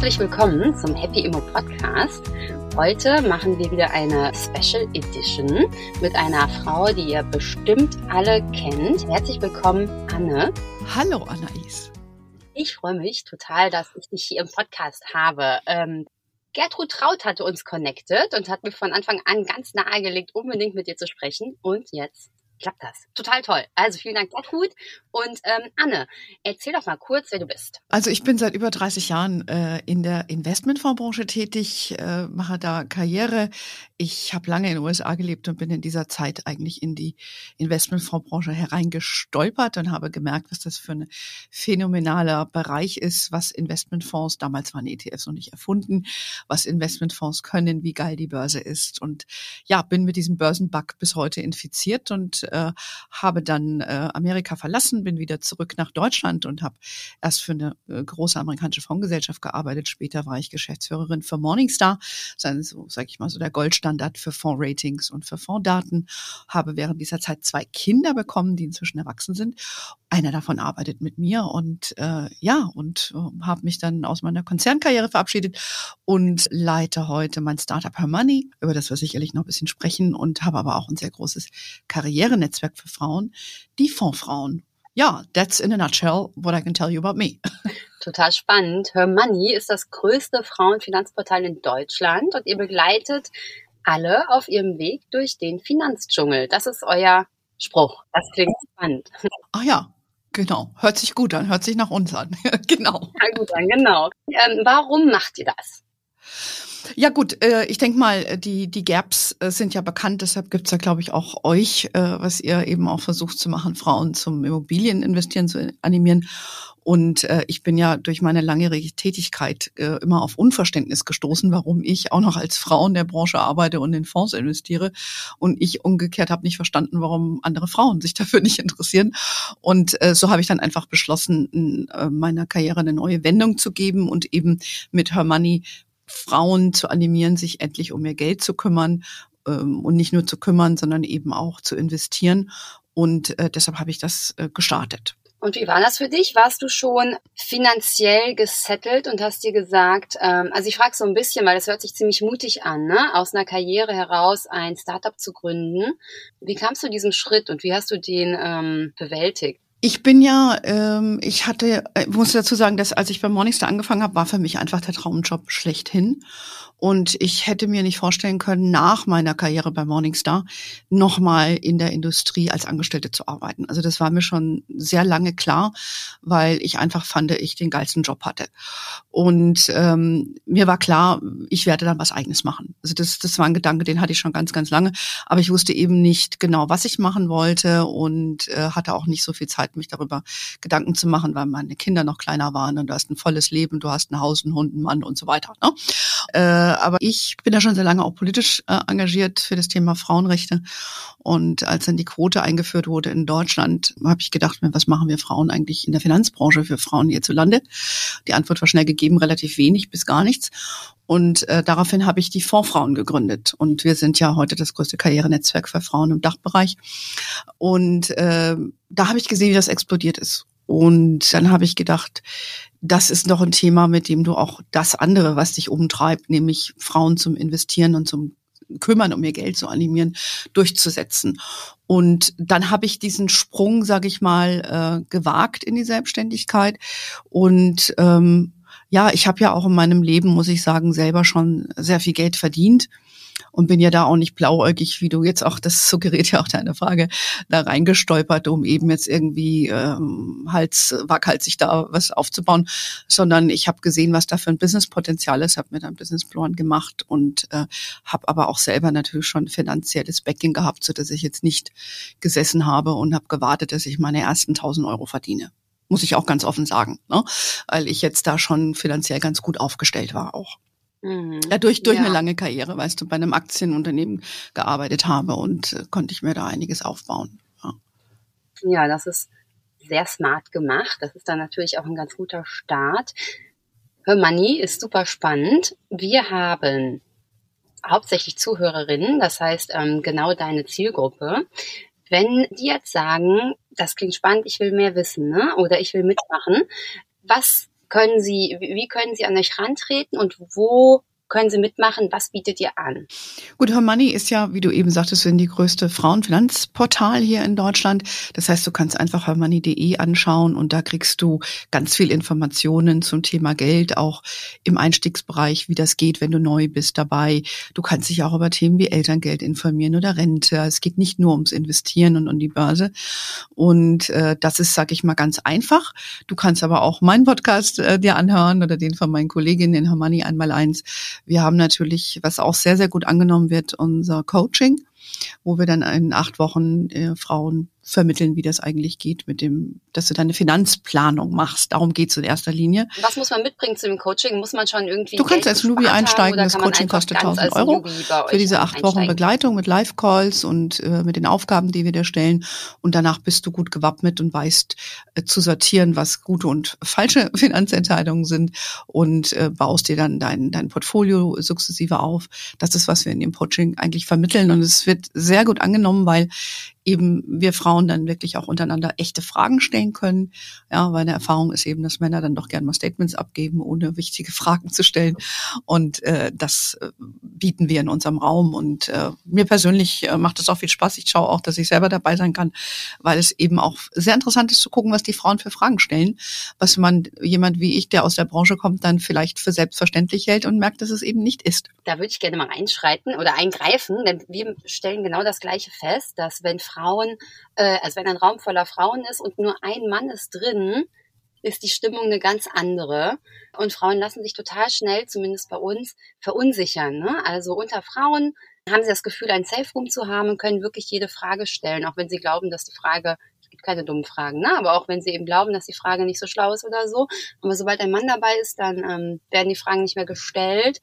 Herzlich willkommen zum Happy Immo Podcast. Heute machen wir wieder eine Special Edition mit einer Frau, die ihr bestimmt alle kennt. Herzlich willkommen, Anne. Hallo, Anais. Ich freue mich total, dass ich dich hier im Podcast habe. Ähm, Gertrud Traut hatte uns connected und hat mir von Anfang an ganz nahegelegt, unbedingt mit dir zu sprechen. Und jetzt klappt das. Total toll. Also vielen Dank, Gertrud. Und ähm, Anne, erzähl doch mal kurz, wer du bist. Also ich bin seit über 30 Jahren äh, in der Investmentfondsbranche tätig, äh, mache da Karriere. Ich habe lange in den USA gelebt und bin in dieser Zeit eigentlich in die Investmentfondsbranche hereingestolpert und habe gemerkt, was das für ein phänomenaler Bereich ist, was Investmentfonds, damals waren ETFs noch nicht erfunden, was Investmentfonds können, wie geil die Börse ist. Und ja, bin mit diesem Börsenbug bis heute infiziert und äh, habe dann äh, Amerika verlassen, bin wieder zurück nach Deutschland und habe erst für eine äh, große amerikanische Fondsgesellschaft gearbeitet. Später war ich Geschäftsführerin für Morningstar, so sage ich mal so der Goldstandard für Fondsratings und für Fondsdaten. Habe während dieser Zeit zwei Kinder bekommen, die inzwischen erwachsen sind. Einer davon arbeitet mit mir und äh, ja und äh, habe mich dann aus meiner Konzernkarriere verabschiedet und leite heute mein Startup Her Money, über das wir sicherlich noch ein bisschen sprechen und habe aber auch ein sehr großes Karriere Netzwerk für Frauen, die Fondsfrauen. Ja, that's in a nutshell what I can tell you about me. Total spannend. Her Money ist das größte Frauenfinanzportal in Deutschland und ihr begleitet alle auf ihrem Weg durch den Finanzdschungel. Das ist euer Spruch. Das klingt spannend. Ach ja, genau. Hört sich gut an, hört sich nach uns an. genau. Ja, gut an, genau. Ähm, warum macht ihr das? Ja gut, äh, ich denke mal, die, die Gaps äh, sind ja bekannt, deshalb gibt's ja, glaube ich, auch euch, äh, was ihr eben auch versucht zu machen, Frauen zum Immobilieninvestieren zu animieren. Und äh, ich bin ja durch meine langjährige Tätigkeit äh, immer auf Unverständnis gestoßen, warum ich auch noch als Frau in der Branche arbeite und in Fonds investiere. Und ich umgekehrt habe nicht verstanden, warum andere Frauen sich dafür nicht interessieren. Und äh, so habe ich dann einfach beschlossen, in äh, meiner Karriere eine neue Wendung zu geben und eben mit Her Money Frauen zu animieren, sich endlich um ihr Geld zu kümmern ähm, und nicht nur zu kümmern, sondern eben auch zu investieren. Und äh, deshalb habe ich das äh, gestartet. Und wie war das für dich? Warst du schon finanziell gesettelt und hast dir gesagt, ähm, also ich frage so ein bisschen, weil das hört sich ziemlich mutig an, ne? aus einer Karriere heraus ein Startup zu gründen. Wie kamst du diesem Schritt und wie hast du den ähm, bewältigt? Ich bin ja, ähm, ich hatte, äh, muss dazu sagen, dass als ich bei Morningstar angefangen habe, war für mich einfach der Traumjob schlechthin. Und ich hätte mir nicht vorstellen können, nach meiner Karriere bei Morningstar nochmal in der Industrie als Angestellte zu arbeiten. Also das war mir schon sehr lange klar, weil ich einfach fand, ich den geilsten Job hatte. Und ähm, mir war klar, ich werde dann was eigenes machen. Also das, das war ein Gedanke, den hatte ich schon ganz, ganz lange. Aber ich wusste eben nicht genau, was ich machen wollte und äh, hatte auch nicht so viel Zeit, mich darüber Gedanken zu machen, weil meine Kinder noch kleiner waren und du hast ein volles Leben, du hast ein Haus, einen Hund, einen Mann und so weiter. Ne? Äh, aber ich bin ja schon sehr lange auch politisch äh, engagiert für das Thema Frauenrechte. Und als dann die Quote eingeführt wurde in Deutschland, habe ich gedacht, was machen wir Frauen eigentlich in der Finanzbranche für Frauen hierzulande? Die Antwort war schnell gegeben, relativ wenig bis gar nichts. Und äh, daraufhin habe ich die Fondsfrauen gegründet. Und wir sind ja heute das größte Karrierenetzwerk für Frauen im Dachbereich. Und äh, da habe ich gesehen, wie das explodiert ist. Und dann habe ich gedacht, das ist noch ein Thema, mit dem du auch das andere, was dich umtreibt, nämlich Frauen zum Investieren und zum Kümmern, um ihr Geld zu animieren, durchzusetzen. Und dann habe ich diesen Sprung, sage ich mal, äh, gewagt in die Selbstständigkeit. Und ähm, ja, ich habe ja auch in meinem Leben, muss ich sagen, selber schon sehr viel Geld verdient und bin ja da auch nicht blauäugig, wie du jetzt auch, das suggeriert ja auch deine Frage, da reingestolpert, um eben jetzt irgendwie ähm, Hals, waghalsig da was aufzubauen, sondern ich habe gesehen, was da für ein Businesspotenzial ist, habe mir dann Businessplan gemacht und äh, habe aber auch selber natürlich schon finanzielles Backing gehabt, so dass ich jetzt nicht gesessen habe und habe gewartet, dass ich meine ersten 1000 Euro verdiene muss ich auch ganz offen sagen, ne? weil ich jetzt da schon finanziell ganz gut aufgestellt war auch. Mhm. Ja, durch, durch ja. eine lange Karriere, weißt du, bei einem Aktienunternehmen gearbeitet habe und äh, konnte ich mir da einiges aufbauen. Ja. ja, das ist sehr smart gemacht. Das ist dann natürlich auch ein ganz guter Start. Her Money ist super spannend. Wir haben hauptsächlich Zuhörerinnen, das heißt ähm, genau deine Zielgruppe. Wenn die jetzt sagen, das klingt spannend, ich will mehr wissen, ne? oder ich will mitmachen, was können Sie, wie können Sie an euch rantreten und wo können Sie mitmachen? Was bietet ihr an? Gut, Hermoney ist ja, wie du eben sagtest, die größte Frauenfinanzportal hier in Deutschland. Das heißt, du kannst einfach hermoney.de anschauen und da kriegst du ganz viel Informationen zum Thema Geld, auch im Einstiegsbereich, wie das geht, wenn du neu bist dabei. Du kannst dich auch über Themen wie Elterngeld informieren oder Rente. Es geht nicht nur ums Investieren und um die Börse. Und äh, das ist, sag ich mal, ganz einfach. Du kannst aber auch meinen Podcast äh, dir anhören oder den von meinen Kolleginnen in Hermoney einmal eins wir haben natürlich, was auch sehr, sehr gut angenommen wird, unser Coaching, wo wir dann in acht Wochen äh, Frauen vermitteln, wie das eigentlich geht mit dem, dass du deine Finanzplanung machst. Darum geht's in erster Linie. Was muss man mitbringen zu dem Coaching? Muss man schon irgendwie Du kannst als Newbie einsteigen, das Coaching kostet 1000 Euro für diese acht Wochen Begleitung mit Live-Calls und äh, mit den Aufgaben, die wir dir stellen. Und danach bist du gut gewappnet und weißt äh, zu sortieren, was gute und falsche Finanzentscheidungen sind und äh, baust dir dann dein, dein Portfolio sukzessive auf. Das ist, was wir in dem Coaching eigentlich vermitteln. Und es wird sehr gut angenommen, weil eben wir Frauen dann wirklich auch untereinander echte Fragen stellen können. Ja, weil eine Erfahrung ist eben, dass Männer dann doch gerne mal Statements abgeben, ohne wichtige Fragen zu stellen. Und äh, das äh, bieten wir in unserem Raum. Und äh, mir persönlich äh, macht es auch viel Spaß. Ich schaue auch, dass ich selber dabei sein kann, weil es eben auch sehr interessant ist zu gucken, was die Frauen für Fragen stellen, was man jemand wie ich, der aus der Branche kommt, dann vielleicht für selbstverständlich hält und merkt, dass es eben nicht ist. Da würde ich gerne mal einschreiten oder eingreifen, denn wir stellen genau das Gleiche fest, dass wenn Frauen, äh, also wenn ein Raum voller Frauen ist und nur ein Mann ist drin, ist die Stimmung eine ganz andere. Und Frauen lassen sich total schnell, zumindest bei uns, verunsichern. Ne? Also unter Frauen haben sie das Gefühl, ein Safe Room zu haben und können wirklich jede Frage stellen, auch wenn sie glauben, dass die Frage, keine dummen Fragen, ne? aber auch wenn sie eben glauben, dass die Frage nicht so schlau ist oder so. Aber sobald ein Mann dabei ist, dann ähm, werden die Fragen nicht mehr gestellt.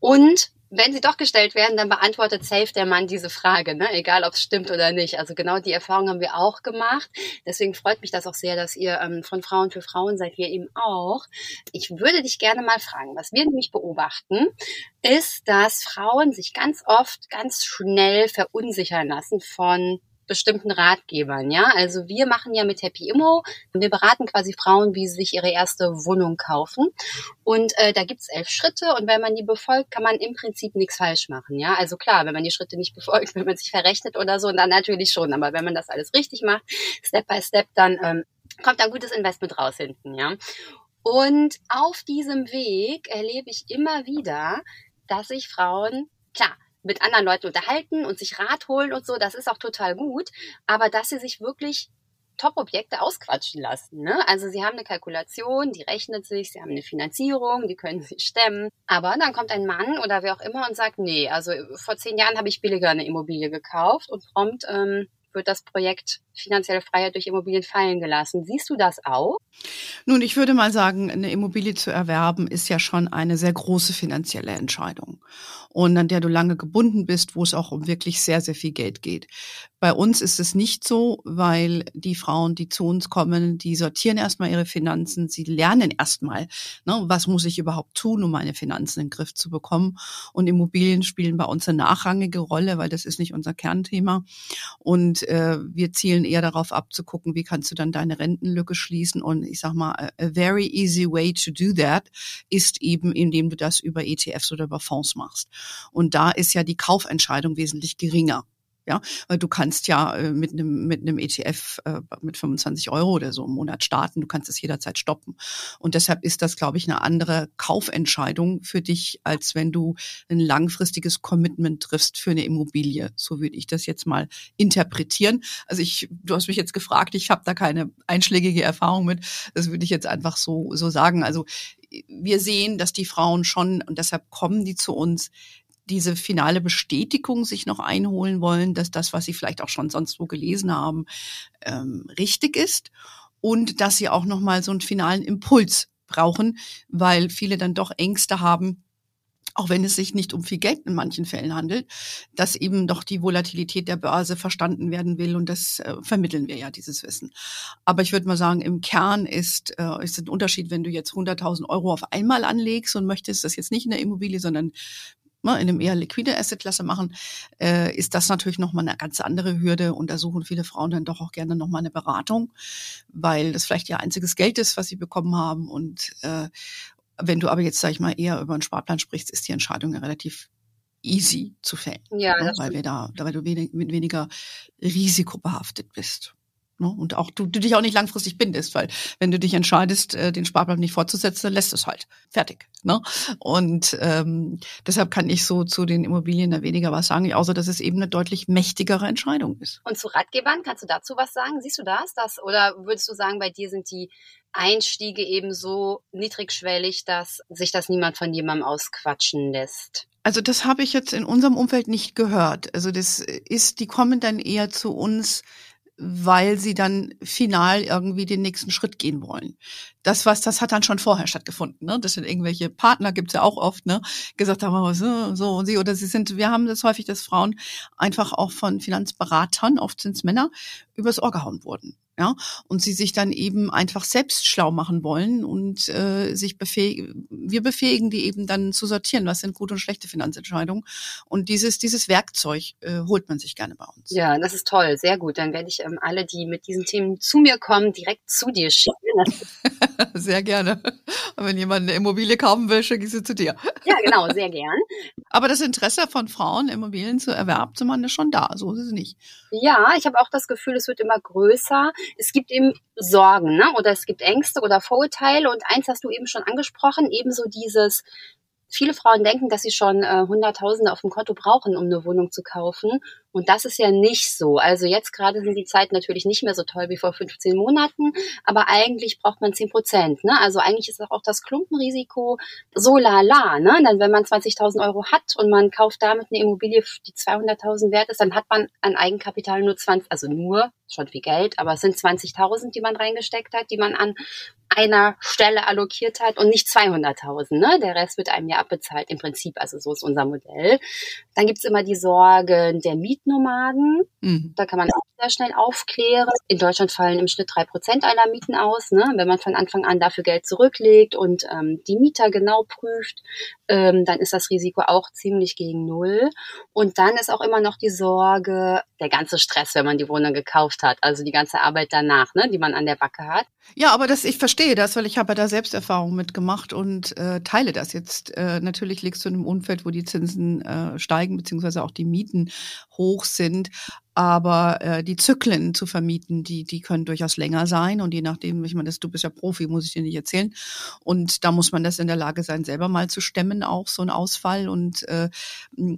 Und wenn sie doch gestellt werden, dann beantwortet safe der Mann diese Frage, ne? egal ob es stimmt oder nicht. Also genau die Erfahrung haben wir auch gemacht. Deswegen freut mich das auch sehr, dass ihr ähm, von Frauen für Frauen seid, wir eben auch. Ich würde dich gerne mal fragen, was wir nämlich beobachten, ist, dass Frauen sich ganz oft ganz schnell verunsichern lassen von bestimmten Ratgebern, ja. Also wir machen ja mit Happy Immo, wir beraten quasi Frauen, wie sie sich ihre erste Wohnung kaufen. Und äh, da gibt's elf Schritte und wenn man die befolgt, kann man im Prinzip nichts falsch machen, ja. Also klar, wenn man die Schritte nicht befolgt, wenn man sich verrechnet oder so, dann natürlich schon. Aber wenn man das alles richtig macht, Step by Step, dann ähm, kommt ein gutes Investment raus hinten, ja. Und auf diesem Weg erlebe ich immer wieder, dass sich Frauen, klar, mit anderen Leuten unterhalten und sich Rat holen und so, das ist auch total gut. Aber dass sie sich wirklich Top-Objekte ausquatschen lassen. Ne? Also sie haben eine Kalkulation, die rechnet sich, sie haben eine Finanzierung, die können sie stemmen. Aber dann kommt ein Mann oder wer auch immer und sagt, nee, also vor zehn Jahren habe ich billiger eine Immobilie gekauft und prompt ähm, wird das Projekt finanzielle Freiheit durch Immobilien fallen gelassen. Siehst du das auch? Nun, ich würde mal sagen, eine Immobilie zu erwerben ist ja schon eine sehr große finanzielle Entscheidung und an der du lange gebunden bist, wo es auch um wirklich sehr, sehr viel Geld geht. Bei uns ist es nicht so, weil die Frauen, die zu uns kommen, die sortieren erstmal ihre Finanzen, sie lernen erstmal, ne, was muss ich überhaupt tun, um meine Finanzen in den Griff zu bekommen. Und Immobilien spielen bei uns eine nachrangige Rolle, weil das ist nicht unser Kernthema. Und äh, wir zielen eher darauf ab zu gucken, wie kannst du dann deine Rentenlücke schließen. Und ich sag mal, a very easy way to do that ist eben, indem du das über ETFs oder über Fonds machst. Und da ist ja die Kaufentscheidung wesentlich geringer. Ja, weil du kannst ja äh, mit einem mit einem ETF äh, mit 25 Euro oder so im Monat starten. Du kannst es jederzeit stoppen. Und deshalb ist das, glaube ich, eine andere Kaufentscheidung für dich, als wenn du ein langfristiges Commitment triffst für eine Immobilie. So würde ich das jetzt mal interpretieren. Also ich, du hast mich jetzt gefragt, ich habe da keine einschlägige Erfahrung mit. Das würde ich jetzt einfach so so sagen. Also wir sehen, dass die Frauen schon und deshalb kommen die zu uns diese finale Bestätigung sich noch einholen wollen, dass das, was sie vielleicht auch schon sonst wo gelesen haben, ähm, richtig ist und dass sie auch noch mal so einen finalen Impuls brauchen, weil viele dann doch Ängste haben, auch wenn es sich nicht um viel Geld in manchen Fällen handelt, dass eben doch die Volatilität der Börse verstanden werden will und das äh, vermitteln wir ja, dieses Wissen. Aber ich würde mal sagen, im Kern ist, äh, ist ein Unterschied, wenn du jetzt 100.000 Euro auf einmal anlegst und möchtest das jetzt nicht in der Immobilie, sondern in einem eher liquide Assetklasse machen, äh, ist das natürlich nochmal eine ganz andere Hürde und da suchen viele Frauen dann doch auch gerne nochmal eine Beratung, weil das vielleicht ihr einziges Geld ist, was sie bekommen haben und äh, wenn du aber jetzt, sag ich mal, eher über einen Sparplan sprichst, ist die Entscheidung ja relativ easy zu fällen. Ja, ne? weil wir da, weil du wenig, weniger risikobehaftet bist. Ne? Und auch du, du dich auch nicht langfristig bindest, weil wenn du dich entscheidest, äh, den Sparplan nicht fortzusetzen, dann lässt es halt. Fertig. Ne? Und ähm, deshalb kann ich so zu den Immobilien da weniger was sagen, außer dass es eben eine deutlich mächtigere Entscheidung ist. Und zu Ratgebern, kannst du dazu was sagen? Siehst du das? das oder würdest du sagen, bei dir sind die Einstiege eben so niedrigschwellig, dass sich das niemand von jemandem ausquatschen lässt? Also das habe ich jetzt in unserem Umfeld nicht gehört. Also das ist, die kommen dann eher zu uns weil sie dann final irgendwie den nächsten Schritt gehen wollen. Das was, das hat dann schon vorher stattgefunden. Ne? Das sind irgendwelche Partner, gibt's ja auch oft, ne? gesagt haben, oh, so, so und sie oder sie sind. Wir haben das häufig, dass Frauen einfach auch von Finanzberatern, oft sind's Männer, übers Ohr gehauen wurden ja, und sie sich dann eben einfach selbst schlau machen wollen und äh, sich befähigen, wir befähigen die eben dann zu sortieren, was sind gute und schlechte Finanzentscheidungen. Und dieses, dieses Werkzeug äh, holt man sich gerne bei uns. Ja, das ist toll, sehr gut. Dann werde ich ähm, alle, die mit diesen Themen zu mir kommen, direkt zu dir schicken. sehr gerne. Und wenn jemand eine Immobilie kaufen will, schicke ich sie zu dir. Ja, genau, sehr gern. Aber das Interesse von Frauen, Immobilien zu erwerben zu machen, ist schon da. So ist es nicht. Ja, ich habe auch das Gefühl, es wird immer größer es gibt eben Sorgen, ne? oder es gibt Ängste oder Vorurteile. Und eins hast du eben schon angesprochen, ebenso dieses, viele Frauen denken, dass sie schon äh, Hunderttausende auf dem Konto brauchen, um eine Wohnung zu kaufen. Und das ist ja nicht so. Also jetzt gerade sind die Zeiten natürlich nicht mehr so toll wie vor 15 Monaten, aber eigentlich braucht man 10 Prozent. Ne? Also eigentlich ist auch das Klumpenrisiko so lala. Ne? Dann wenn man 20.000 Euro hat und man kauft damit eine Immobilie, die 200.000 wert ist, dann hat man an Eigenkapital nur 20, also nur, schon viel Geld, aber es sind 20.000, die man reingesteckt hat, die man an einer Stelle allokiert hat und nicht 200.000. Ne? Der Rest wird einem ja abbezahlt im Prinzip. Also so ist unser Modell. Dann gibt's immer die Sorgen der Mietnomaden. Mhm. Da kann man auch sehr schnell aufklären. In Deutschland fallen im Schnitt drei Prozent aller Mieten aus. Ne? Wenn man von Anfang an dafür Geld zurücklegt und ähm, die Mieter genau prüft, ähm, dann ist das Risiko auch ziemlich gegen Null. Und dann ist auch immer noch die Sorge, der ganze Stress, wenn man die Wohnung gekauft hat. Also die ganze Arbeit danach, ne, die man an der Backe hat. Ja, aber das, ich verstehe das, weil ich habe da Selbsterfahrung mitgemacht und äh, teile das jetzt. Äh, natürlich liegst du in einem Umfeld, wo die Zinsen äh, steigen, beziehungsweise auch die Mieten hoch sind. Aber äh, die Zyklen zu vermieten, die, die können durchaus länger sein. Und je nachdem, ich meine, du bist ja Profi, muss ich dir nicht erzählen. Und da muss man das in der Lage sein, selber mal zu stemmen, auch so ein Ausfall. Und äh,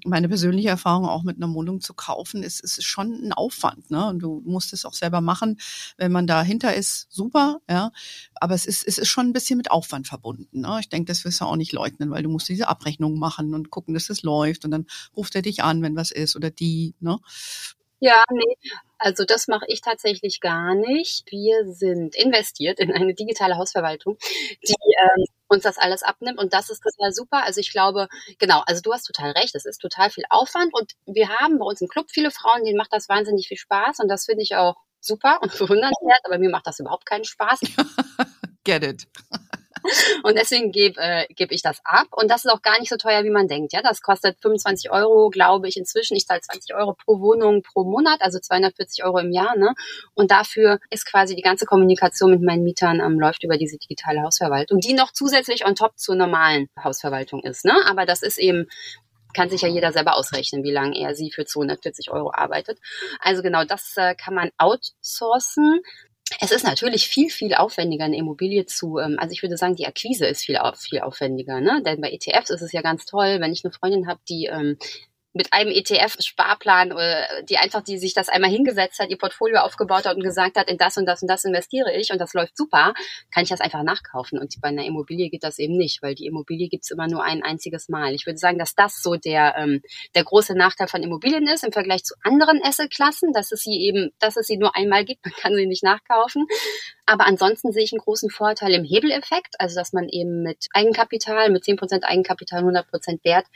meine persönliche Erfahrung auch mit einer Wohnung zu kaufen, ist, ist schon ein Aufwand. Ne? Und du musst es auch selber machen. Wenn man dahinter ist, super, ja. Aber es ist, es ist schon ein bisschen mit Aufwand verbunden. Ne? Ich denke, das wirst du auch nicht leugnen, weil du musst diese Abrechnung machen und gucken, dass es läuft. Und dann ruft er dich an, wenn was ist oder die. Ne? Ja, nee, also das mache ich tatsächlich gar nicht. Wir sind investiert in eine digitale Hausverwaltung, die ähm, uns das alles abnimmt und das ist total super. Also ich glaube, genau, also du hast total recht, es ist total viel Aufwand und wir haben bei uns im Club viele Frauen, denen macht das wahnsinnig viel Spaß und das finde ich auch super und bewundernswert, aber mir macht das überhaupt keinen Spaß. Get it. Und deswegen gebe äh, geb ich das ab. Und das ist auch gar nicht so teuer, wie man denkt. Ja, das kostet 25 Euro, glaube ich, inzwischen. Ich zahle 20 Euro pro Wohnung pro Monat, also 240 Euro im Jahr. Ne? Und dafür ist quasi die ganze Kommunikation mit meinen Mietern ähm, läuft über diese digitale Hausverwaltung, die noch zusätzlich on top zur normalen Hausverwaltung ist. Ne? Aber das ist eben kann sich ja jeder selber ausrechnen, wie lange er sie für 240 Euro arbeitet. Also genau, das äh, kann man outsourcen es ist natürlich viel, viel aufwendiger, eine Immobilie zu, ähm, also ich würde sagen, die Akquise ist viel, viel aufwendiger, ne? Denn bei ETFs ist es ja ganz toll, wenn ich eine Freundin habe, die ähm, mit einem ETF-Sparplan, äh, die einfach, die sich das einmal hingesetzt hat, ihr Portfolio aufgebaut hat und gesagt hat, in das und das und das investiere ich und das läuft super, kann ich das einfach nachkaufen. Und bei einer Immobilie geht das eben nicht, weil die Immobilie gibt's immer nur ein einziges Mal. Ich würde sagen, dass das so der, ähm, der große Nachteil von Immobilien ist im Vergleich zu anderen Assetklassen, dass es sie eben, dass es sie nur einmal gibt, man kann sie nicht nachkaufen. Aber ansonsten sehe ich einen großen Vorteil im Hebeleffekt, also dass man eben mit Eigenkapital, mit 10% Eigenkapital 100% Wert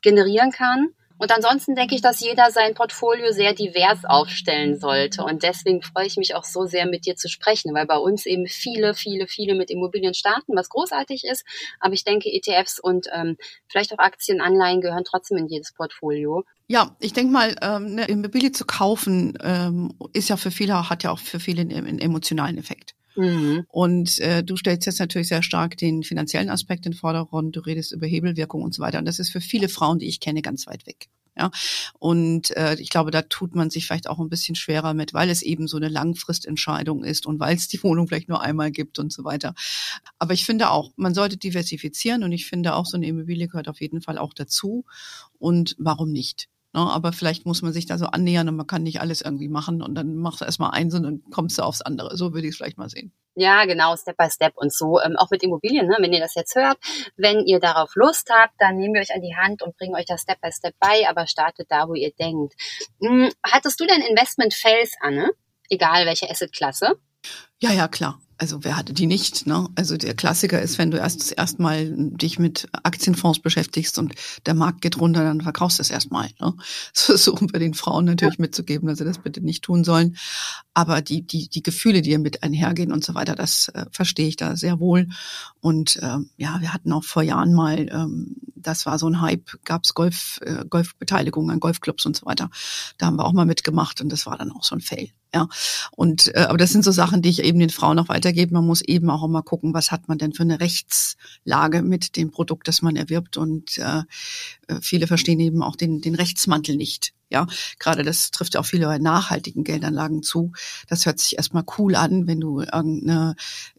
generieren kann Und ansonsten denke ich, dass jeder sein Portfolio sehr divers aufstellen sollte. Und deswegen freue ich mich auch so sehr, mit dir zu sprechen, weil bei uns eben viele, viele, viele mit Immobilien starten, was großartig ist. Aber ich denke, ETFs und ähm, vielleicht auch Aktien, Anleihen gehören trotzdem in jedes Portfolio. Ja, ich denke mal, ähm, eine Immobilie zu kaufen, ähm, ist ja für viele, hat ja auch für viele einen, einen emotionalen Effekt. Mhm. Und äh, du stellst jetzt natürlich sehr stark den finanziellen Aspekt in den Vordergrund, du redest über Hebelwirkung und so weiter. Und das ist für viele Frauen, die ich kenne, ganz weit weg. Ja, und äh, ich glaube, da tut man sich vielleicht auch ein bisschen schwerer mit, weil es eben so eine Langfristentscheidung ist und weil es die Wohnung vielleicht nur einmal gibt und so weiter. Aber ich finde auch, man sollte diversifizieren und ich finde auch, so eine Immobilie gehört auf jeden Fall auch dazu. Und warum nicht? Ne, aber vielleicht muss man sich da so annähern und man kann nicht alles irgendwie machen und dann machst du erstmal eins und dann kommst du aufs andere. So würde ich es vielleicht mal sehen. Ja, genau, Step by Step und so. Ähm, auch mit Immobilien, ne? wenn ihr das jetzt hört. Wenn ihr darauf Lust habt, dann nehmen wir euch an die Hand und bringen euch das Step by Step bei, aber startet da, wo ihr denkt. Hm, hattest du denn Investment-Fails, Anne? Egal welche Assetklasse? Ja, ja, klar also wer hatte die nicht? Ne? Also der Klassiker ist, wenn du erst erstmal dich mit Aktienfonds beschäftigst und der Markt geht runter, dann verkaufst du es erstmal. Ne? So, um bei den Frauen natürlich mitzugeben, dass sie das bitte nicht tun sollen. Aber die die die Gefühle, die mit einhergehen und so weiter, das äh, verstehe ich da sehr wohl. Und ähm, ja, wir hatten auch vor Jahren mal, ähm, das war so ein Hype, gab's Golf äh, Golfbeteiligung an Golfclubs und so weiter. Da haben wir auch mal mitgemacht und das war dann auch so ein Fail. Ja, und äh, aber das sind so Sachen, die ich eben den Frauen noch weitergebe. Man muss eben auch immer gucken, was hat man denn für eine Rechtslage mit dem Produkt, das man erwirbt. Und äh, äh viele verstehen eben auch den, den Rechtsmantel nicht. Ja, gerade das trifft auch viele bei nachhaltigen Geldanlagen zu. Das hört sich erstmal cool an, wenn du irgendein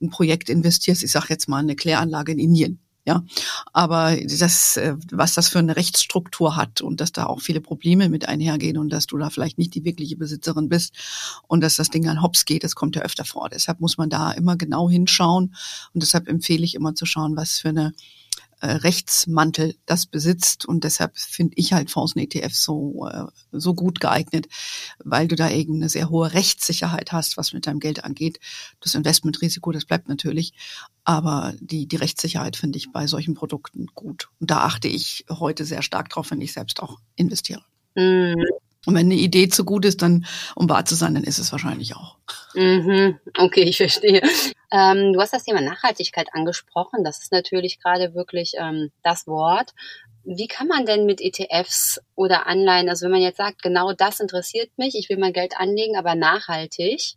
Projekt investierst. Ich sage jetzt mal eine Kläranlage in Indien. Ja, aber das, äh, was das für eine Rechtsstruktur hat und dass da auch viele Probleme mit einhergehen und dass du da vielleicht nicht die wirkliche Besitzerin bist und dass das Ding an Hops geht, das kommt ja öfter vor. Deshalb muss man da immer genau hinschauen und deshalb empfehle ich immer zu schauen, was für eine äh, Rechtsmantel das besitzt. Und deshalb finde ich halt Fonds und ETFs so, äh, so gut geeignet, weil du da eben eine sehr hohe Rechtssicherheit hast, was mit deinem Geld angeht. Das Investmentrisiko, das bleibt natürlich. Aber die, die Rechtssicherheit finde ich bei solchen Produkten gut. Und da achte ich heute sehr stark drauf, wenn ich selbst auch investiere. Mhm. Und wenn eine Idee zu gut ist, dann um wahr zu sein, dann ist es wahrscheinlich auch. Mhm. Okay, ich verstehe. Ähm, du hast das Thema Nachhaltigkeit angesprochen. Das ist natürlich gerade wirklich ähm, das Wort. Wie kann man denn mit ETFs oder Anleihen, also wenn man jetzt sagt, genau das interessiert mich, ich will mein Geld anlegen, aber nachhaltig,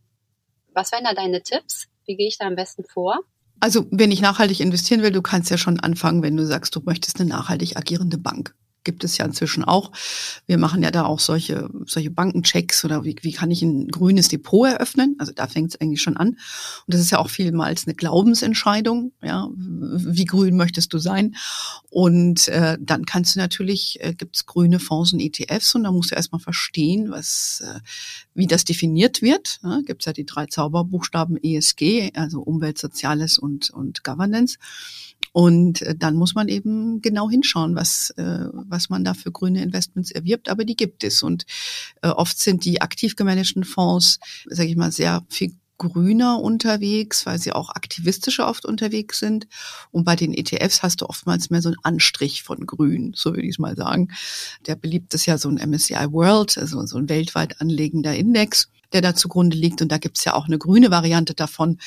was wären da deine Tipps? Wie gehe ich da am besten vor? Also, wenn ich nachhaltig investieren will, du kannst ja schon anfangen, wenn du sagst, du möchtest eine nachhaltig agierende Bank gibt es ja inzwischen auch. Wir machen ja da auch solche, solche Bankenchecks oder wie, wie kann ich ein grünes Depot eröffnen? Also da fängt es eigentlich schon an. Und das ist ja auch vielmals eine Glaubensentscheidung. Ja, wie grün möchtest du sein? Und äh, dann kannst du natürlich, äh, gibt es grüne Fonds und ETFs und da musst du erstmal verstehen, was, äh, wie das definiert wird. Ja, gibt es ja die drei Zauberbuchstaben ESG, also Umwelt, Soziales und, und Governance. Und äh, dann muss man eben genau hinschauen, was, äh, was man da für grüne Investments erwirbt, aber die gibt es. Und äh, oft sind die aktiv gemanagten Fonds, sage ich mal, sehr viel grüner unterwegs, weil sie auch aktivistischer oft unterwegs sind. Und bei den ETFs hast du oftmals mehr so einen Anstrich von grün, so würde ich es mal sagen. Der beliebt ist ja so ein MSCI World, also so ein weltweit anlegender Index der da zugrunde liegt. Und da gibt's ja auch eine grüne Variante davon,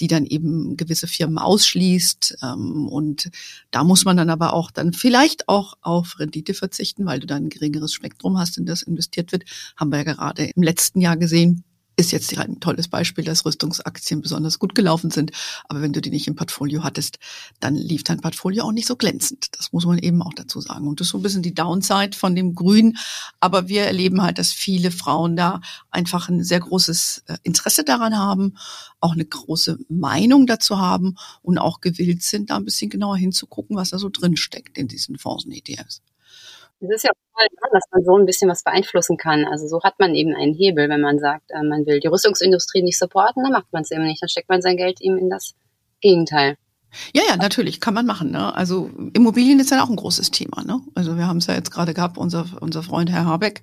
die dann eben gewisse Firmen ausschließt. Ähm, und da muss man dann aber auch dann vielleicht auch auf Rendite verzichten, weil du dann ein geringeres Spektrum hast, in das investiert wird. Haben wir ja gerade im letzten Jahr gesehen ist jetzt ein tolles Beispiel, dass Rüstungsaktien besonders gut gelaufen sind. Aber wenn du die nicht im Portfolio hattest, dann lief dein Portfolio auch nicht so glänzend. Das muss man eben auch dazu sagen. Und das ist so ein bisschen die Downside von dem Grün. Aber wir erleben halt, dass viele Frauen da einfach ein sehr großes äh, Interesse daran haben, auch eine große Meinung dazu haben und auch gewillt sind, da ein bisschen genauer hinzugucken, was da so drin steckt in diesen Fonds und ETFs. Das ist ja toll, ne, dass man so ein bisschen was beeinflussen kann. Also so hat man eben einen Hebel, wenn man sagt, äh, man will die Rüstungsindustrie nicht supporten, dann macht man es eben nicht. Dann steckt man sein Geld eben in das Gegenteil. Ja, ja, natürlich, kann man machen. Ne? Also Immobilien ist ja auch ein großes Thema. Ne? Also wir haben es ja jetzt gerade gehabt, unser, unser Freund Herr Habeck,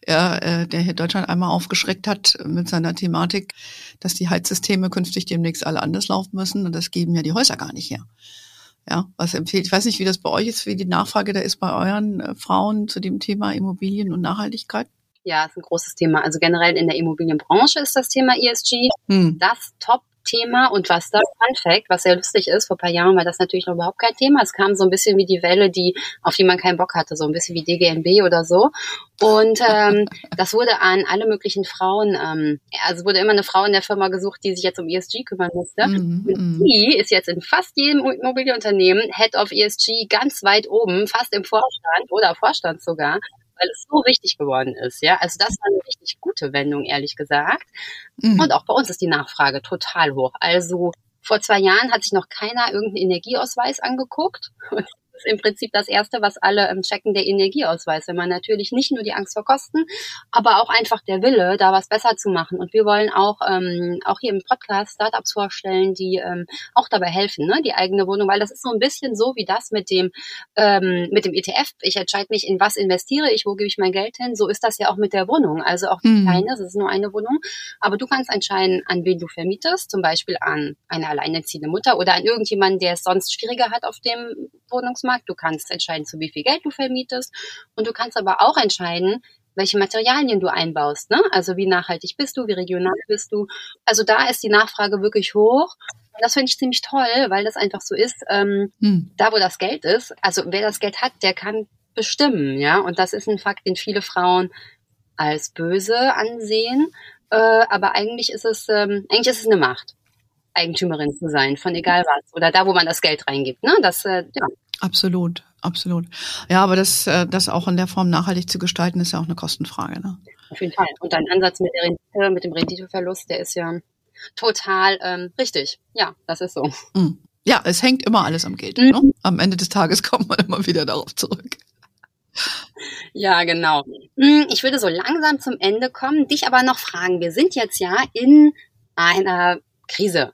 er, äh, der hier Deutschland einmal aufgeschreckt hat mit seiner Thematik, dass die Heizsysteme künftig demnächst alle anders laufen müssen und das geben ja die Häuser gar nicht her. Ja, was empfiehlt? Ich weiß nicht, wie das bei euch ist, wie die Nachfrage da ist bei euren äh, Frauen zu dem Thema Immobilien und Nachhaltigkeit. Ja, ist ein großes Thema. Also generell in der Immobilienbranche ist das Thema ESG hm. das Top Thema und was da, Fun Fact, was sehr lustig ist, vor ein paar Jahren war das natürlich noch überhaupt kein Thema. Es kam so ein bisschen wie die Welle, die, auf die man keinen Bock hatte, so ein bisschen wie DGNB oder so. Und ähm, das wurde an alle möglichen Frauen, ähm, also wurde immer eine Frau in der Firma gesucht, die sich jetzt um ESG kümmern musste. Mhm, und mhm. die ist jetzt in fast jedem Immobilienunternehmen Head of ESG ganz weit oben, fast im Vorstand oder Vorstand sogar weil es so wichtig geworden ist. Ja, also das war eine richtig gute Wendung, ehrlich gesagt. Mhm. Und auch bei uns ist die Nachfrage total hoch. Also vor zwei Jahren hat sich noch keiner irgendeinen Energieausweis angeguckt ist im Prinzip das Erste, was alle ähm, checken, der Energieausweis. Wenn man natürlich nicht nur die Angst vor Kosten, aber auch einfach der Wille, da was besser zu machen. Und wir wollen auch, ähm, auch hier im Podcast Startups vorstellen, die ähm, auch dabei helfen, ne? die eigene Wohnung, weil das ist so ein bisschen so wie das mit dem, ähm, mit dem ETF. Ich entscheide mich, in was investiere ich, wo gebe ich mein Geld hin. So ist das ja auch mit der Wohnung. Also auch mhm. kleine, es ist nur eine Wohnung. Aber du kannst entscheiden, an wen du vermietest, zum Beispiel an eine alleinerziehende Mutter oder an irgendjemanden, der es sonst schwieriger hat auf dem Wohnungsmarkt. Du kannst entscheiden, zu wie viel Geld du vermietest. Und du kannst aber auch entscheiden, welche Materialien du einbaust. Ne? Also wie nachhaltig bist du, wie regional bist du. Also da ist die Nachfrage wirklich hoch. Und das finde ich ziemlich toll, weil das einfach so ist. Ähm, hm. Da, wo das Geld ist, also wer das Geld hat, der kann bestimmen. ja. Und das ist ein Fakt, den viele Frauen als böse ansehen. Äh, aber eigentlich ist es, ähm, eigentlich ist es eine Macht. Eigentümerin zu sein, von egal was. Oder da, wo man das Geld reingibt. Ne? Das, äh, ja. Absolut, absolut. Ja, aber das, äh, das auch in der Form nachhaltig zu gestalten, ist ja auch eine Kostenfrage. Ne? Auf jeden Fall. Und dein Ansatz mit der Rendite, mit dem Renditeverlust, der ist ja total ähm, richtig. Ja, das ist so. Mm. Ja, es hängt immer alles am Geld. Mhm. Ne? Am Ende des Tages kommt man immer wieder darauf zurück. Ja, genau. Mm, ich würde so langsam zum Ende kommen, dich aber noch fragen. Wir sind jetzt ja in einer Krise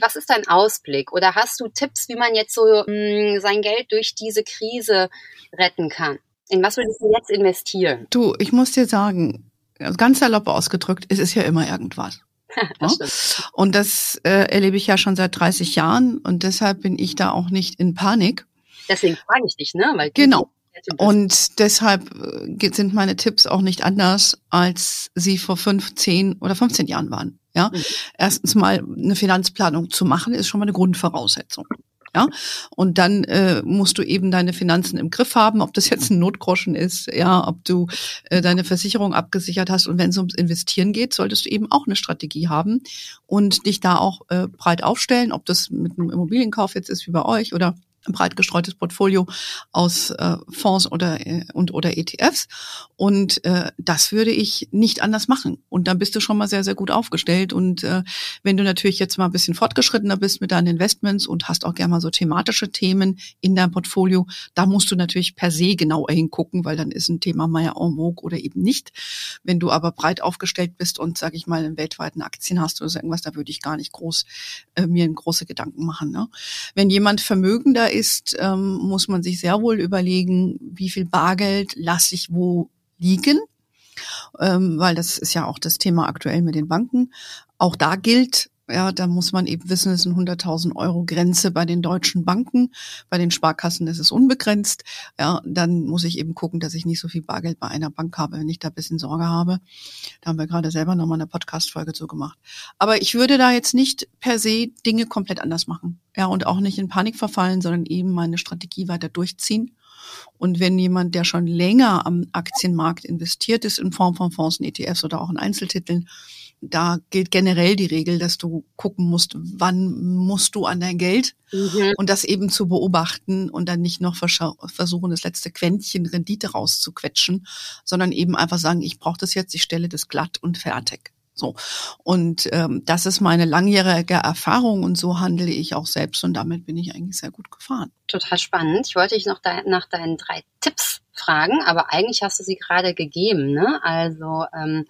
was ist dein Ausblick? Oder hast du Tipps, wie man jetzt so mh, hm, sein Geld durch diese Krise retten kann? In was würdest du jetzt investieren? Du, ich muss dir sagen, ganz salopp ausgedrückt, es ist ja immer irgendwas. das ja? Und das äh, erlebe ich ja schon seit 30 Jahren und deshalb bin ich da auch nicht in Panik. Deswegen frage ich dich, ne? Weil genau. Und deshalb äh, sind meine Tipps auch nicht anders, als sie vor 15 oder 15 Jahren waren. Ja, mhm. erstens mal eine Finanzplanung zu machen, ist schon mal eine Grundvoraussetzung. Ja, und dann äh, musst du eben deine Finanzen im Griff haben, ob das jetzt ein Notgroschen ist, ja, ob du äh, deine Versicherung abgesichert hast und wenn es ums Investieren geht, solltest du eben auch eine Strategie haben und dich da auch äh, breit aufstellen, ob das mit einem Immobilienkauf jetzt ist wie bei euch oder breit gestreutes Portfolio aus äh, Fonds oder äh, und oder ETFs und äh, das würde ich nicht anders machen und dann bist du schon mal sehr sehr gut aufgestellt und äh, wenn du natürlich jetzt mal ein bisschen fortgeschrittener bist mit deinen Investments und hast auch gerne mal so thematische Themen in deinem Portfolio, da musst du natürlich per se genauer hingucken, weil dann ist ein Thema mal en vogue oder eben nicht. Wenn du aber breit aufgestellt bist und sag ich mal in weltweiten Aktien hast oder irgendwas, da würde ich gar nicht groß äh, mir große Gedanken machen. Ne? Wenn jemand vermögender ist, ähm, muss man sich sehr wohl überlegen, wie viel Bargeld lasse ich wo liegen, ähm, weil das ist ja auch das Thema aktuell mit den Banken. Auch da gilt, ja, da muss man eben wissen, es eine 100.000 Euro Grenze bei den deutschen Banken. Bei den Sparkassen ist es unbegrenzt. Ja, dann muss ich eben gucken, dass ich nicht so viel Bargeld bei einer Bank habe, wenn ich da ein bisschen Sorge habe. Da haben wir gerade selber nochmal eine Podcast-Folge zu gemacht. Aber ich würde da jetzt nicht per se Dinge komplett anders machen. Ja, und auch nicht in Panik verfallen, sondern eben meine Strategie weiter durchziehen. Und wenn jemand, der schon länger am Aktienmarkt investiert ist, in Form von Fonds und ETFs oder auch in Einzeltiteln, da gilt generell die Regel, dass du gucken musst, wann musst du an dein Geld mhm. und das eben zu beobachten und dann nicht noch versuchen, das letzte Quäntchen Rendite rauszuquetschen, sondern eben einfach sagen, ich brauche das jetzt, ich stelle das glatt und fertig. So. Und ähm, das ist meine langjährige Erfahrung und so handle ich auch selbst und damit bin ich eigentlich sehr gut gefahren. Total spannend. Ich wollte dich noch de nach deinen drei Tipps fragen, aber eigentlich hast du sie gerade gegeben. Ne? Also ähm,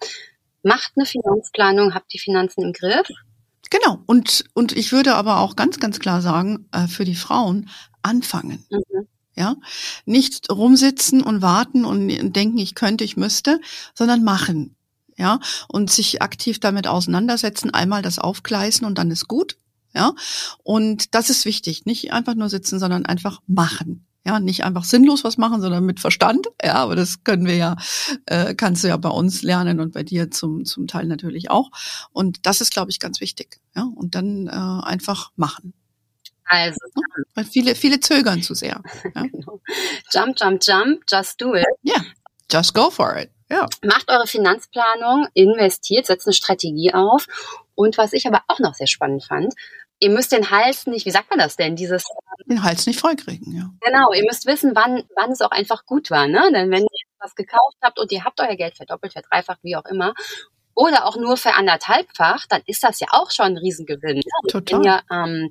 macht eine Finanzplanung, habt die Finanzen im Griff. Genau. Und, und ich würde aber auch ganz, ganz klar sagen, äh, für die Frauen anfangen. Mhm. Ja, nicht rumsitzen und warten und denken, ich könnte, ich müsste, sondern machen. Ja, und sich aktiv damit auseinandersetzen, einmal das aufgleisen und dann ist gut. Ja, und das ist wichtig. Nicht einfach nur sitzen, sondern einfach machen. Ja, nicht einfach sinnlos was machen, sondern mit Verstand. Ja, aber das können wir ja, äh, kannst du ja bei uns lernen und bei dir zum, zum Teil natürlich auch. Und das ist, glaube ich, ganz wichtig. Ja, und dann äh, einfach machen. Also, ja, weil viele, viele zögern zu sehr. Ja. genau. Jump, jump, jump, just do it. Ja, yeah, just go for it. Ja. Macht eure Finanzplanung, investiert, setzt eine Strategie auf. Und was ich aber auch noch sehr spannend fand, ihr müsst den Hals nicht, wie sagt man das denn, dieses den Hals nicht vollkriegen, ja. Genau, ihr müsst wissen, wann wann es auch einfach gut war, ne? Denn wenn ihr was gekauft habt und ihr habt euer Geld verdoppelt, verdreifacht, wie auch immer, oder auch nur für anderthalbfach, dann ist das ja auch schon ein Riesengewinn. Ne? Total. Wenn ihr ähm,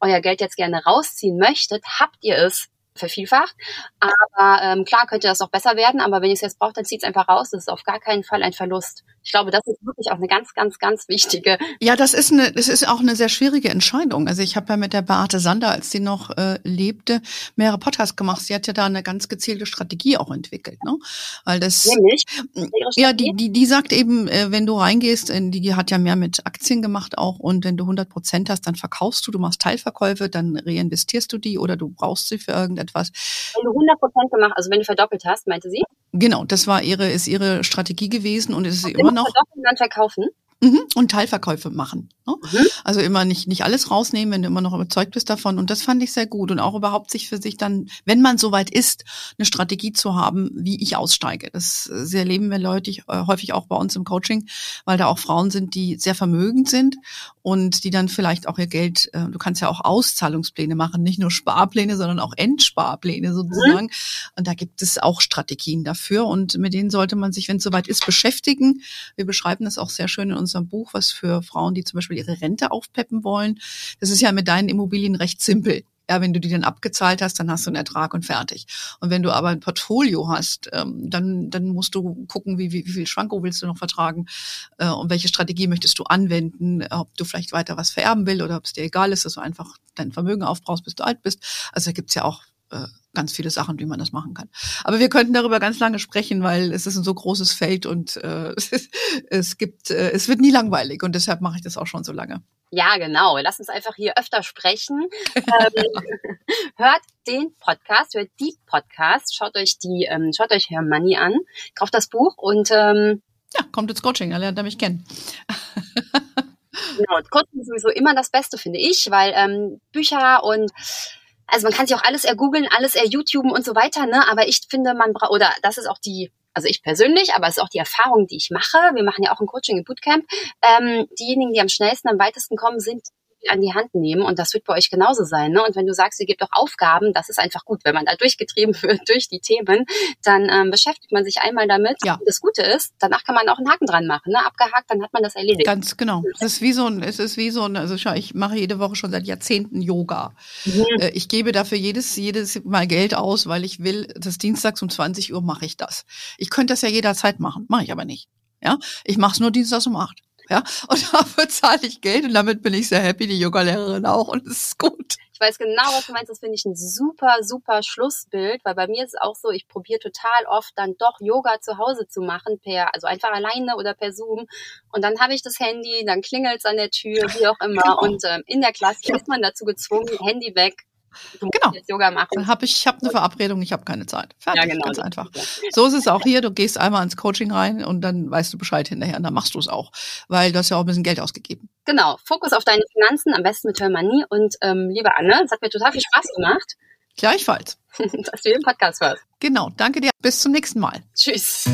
euer Geld jetzt gerne rausziehen möchtet, habt ihr es vervielfacht. Aber ähm, klar könnte das auch besser werden, aber wenn ihr es jetzt braucht, dann zieht es einfach raus. Das ist auf gar keinen Fall ein Verlust. Ich glaube, das ist wirklich auch eine ganz, ganz, ganz wichtige. Ja, das ist eine, das ist auch eine sehr schwierige Entscheidung. Also ich habe ja mit der Beate Sander, als sie noch äh, lebte, mehrere Podcasts gemacht. Sie hat ja da eine ganz gezielte Strategie auch entwickelt, ne? Weil das. Nämlich? Ja, die, die, die sagt eben, äh, wenn du reingehst, in, die hat ja mehr mit Aktien gemacht auch und wenn du 100 Prozent hast, dann verkaufst du, du machst Teilverkäufe, dann reinvestierst du die oder du brauchst sie für irgendetwas. Wenn du 100 Prozent gemacht, also wenn du verdoppelt hast, meinte sie? Genau, das war ihre, ist ihre Strategie gewesen und ist sie immer noch. Verdoppeln, dann verkaufen? Mhm, und Teilverkäufe machen. Ne? Mhm. Also immer nicht, nicht alles rausnehmen, wenn du immer noch überzeugt bist davon. Und das fand ich sehr gut. Und auch überhaupt sich für sich dann, wenn man soweit ist, eine Strategie zu haben, wie ich aussteige. Das sehr erleben wir Leute äh, häufig auch bei uns im Coaching, weil da auch Frauen sind, die sehr vermögend sind und die dann vielleicht auch ihr Geld, äh, du kannst ja auch Auszahlungspläne machen, nicht nur Sparpläne, sondern auch Endsparpläne sozusagen. Mhm. Und da gibt es auch Strategien dafür. Und mit denen sollte man sich, wenn es soweit ist, beschäftigen. Wir beschreiben das auch sehr schön in unserem Buch, was für Frauen, die zum Beispiel ihre Rente aufpeppen wollen. Das ist ja mit deinen Immobilien recht simpel. Ja, wenn du die dann abgezahlt hast, dann hast du einen Ertrag und fertig. Und wenn du aber ein Portfolio hast, ähm, dann, dann musst du gucken, wie, wie, wie viel Schwanko willst du noch vertragen äh, und welche Strategie möchtest du anwenden, ob du vielleicht weiter was vererben will oder ob es dir egal ist, dass du einfach dein Vermögen aufbrauchst, bis du alt bist. Also da gibt's ja auch äh, ganz viele Sachen, wie man das machen kann. Aber wir könnten darüber ganz lange sprechen, weil es ist ein so großes Feld und äh, es gibt, äh, es wird nie langweilig und deshalb mache ich das auch schon so lange. Ja, genau. Lass uns einfach hier öfter sprechen. ähm, hört den Podcast, hört die Podcast, schaut euch die, ähm, schaut euch Herr Money an, kauft das Buch und ähm, ja, kommt ins Coaching, er lernt er mich kennen. genau, Coaching ist sowieso immer das Beste, finde ich, weil ähm, Bücher und also man kann sich auch alles ergoogeln, alles erYouTuben und so weiter, ne? Aber ich finde, man braucht, oder das ist auch die, also ich persönlich, aber es ist auch die Erfahrung, die ich mache. Wir machen ja auch ein Coaching im Bootcamp. Ähm, diejenigen, die am schnellsten, am weitesten kommen, sind an die Hand nehmen und das wird bei euch genauso sein. Ne? Und wenn du sagst, ihr gebt auch Aufgaben, das ist einfach gut. Wenn man da durchgetrieben wird durch die Themen, dann ähm, beschäftigt man sich einmal damit. Ja. Das Gute ist, danach kann man auch einen Haken dran machen. Ne? Abgehakt, dann hat man das erledigt. Ganz genau. Es ist wie so ein, es ist wie so ein, also schau, ich mache jede Woche schon seit Jahrzehnten Yoga. Mhm. Äh, ich gebe dafür jedes, jedes Mal Geld aus, weil ich will, das Dienstags um 20 Uhr mache ich das. Ich könnte das ja jederzeit machen, mache ich aber nicht. Ja, ich mache es nur Dienstags um acht. Ja, und dafür zahle ich Geld und damit bin ich sehr happy, die Yoga-Lehrerin auch und es ist gut. Ich weiß genau, was du meinst. Das finde ich ein super, super Schlussbild, weil bei mir ist es auch so, ich probiere total oft dann doch Yoga zu Hause zu machen, per, also einfach alleine oder per Zoom. Und dann habe ich das Handy, dann klingelt es an der Tür, wie auch immer. Genau. Und ähm, in der Klasse ist man dazu gezwungen, Handy weg, genau. Yoga machen. Habe ich, habe eine Verabredung, ich habe keine Zeit. Fertig, ja, genau. ganz einfach. So ist es auch hier. Du gehst einmal ins Coaching rein und dann weißt du Bescheid hinterher und dann machst du es auch, weil du hast ja auch ein bisschen Geld ausgegeben. Genau. Fokus auf deine Finanzen, am besten mit Hörmanie. Und ähm, liebe Anne, es hat mir total viel Spaß gemacht. Gleichfalls. Dass du den Podcast hörst. Genau. Danke dir. Bis zum nächsten Mal. Tschüss.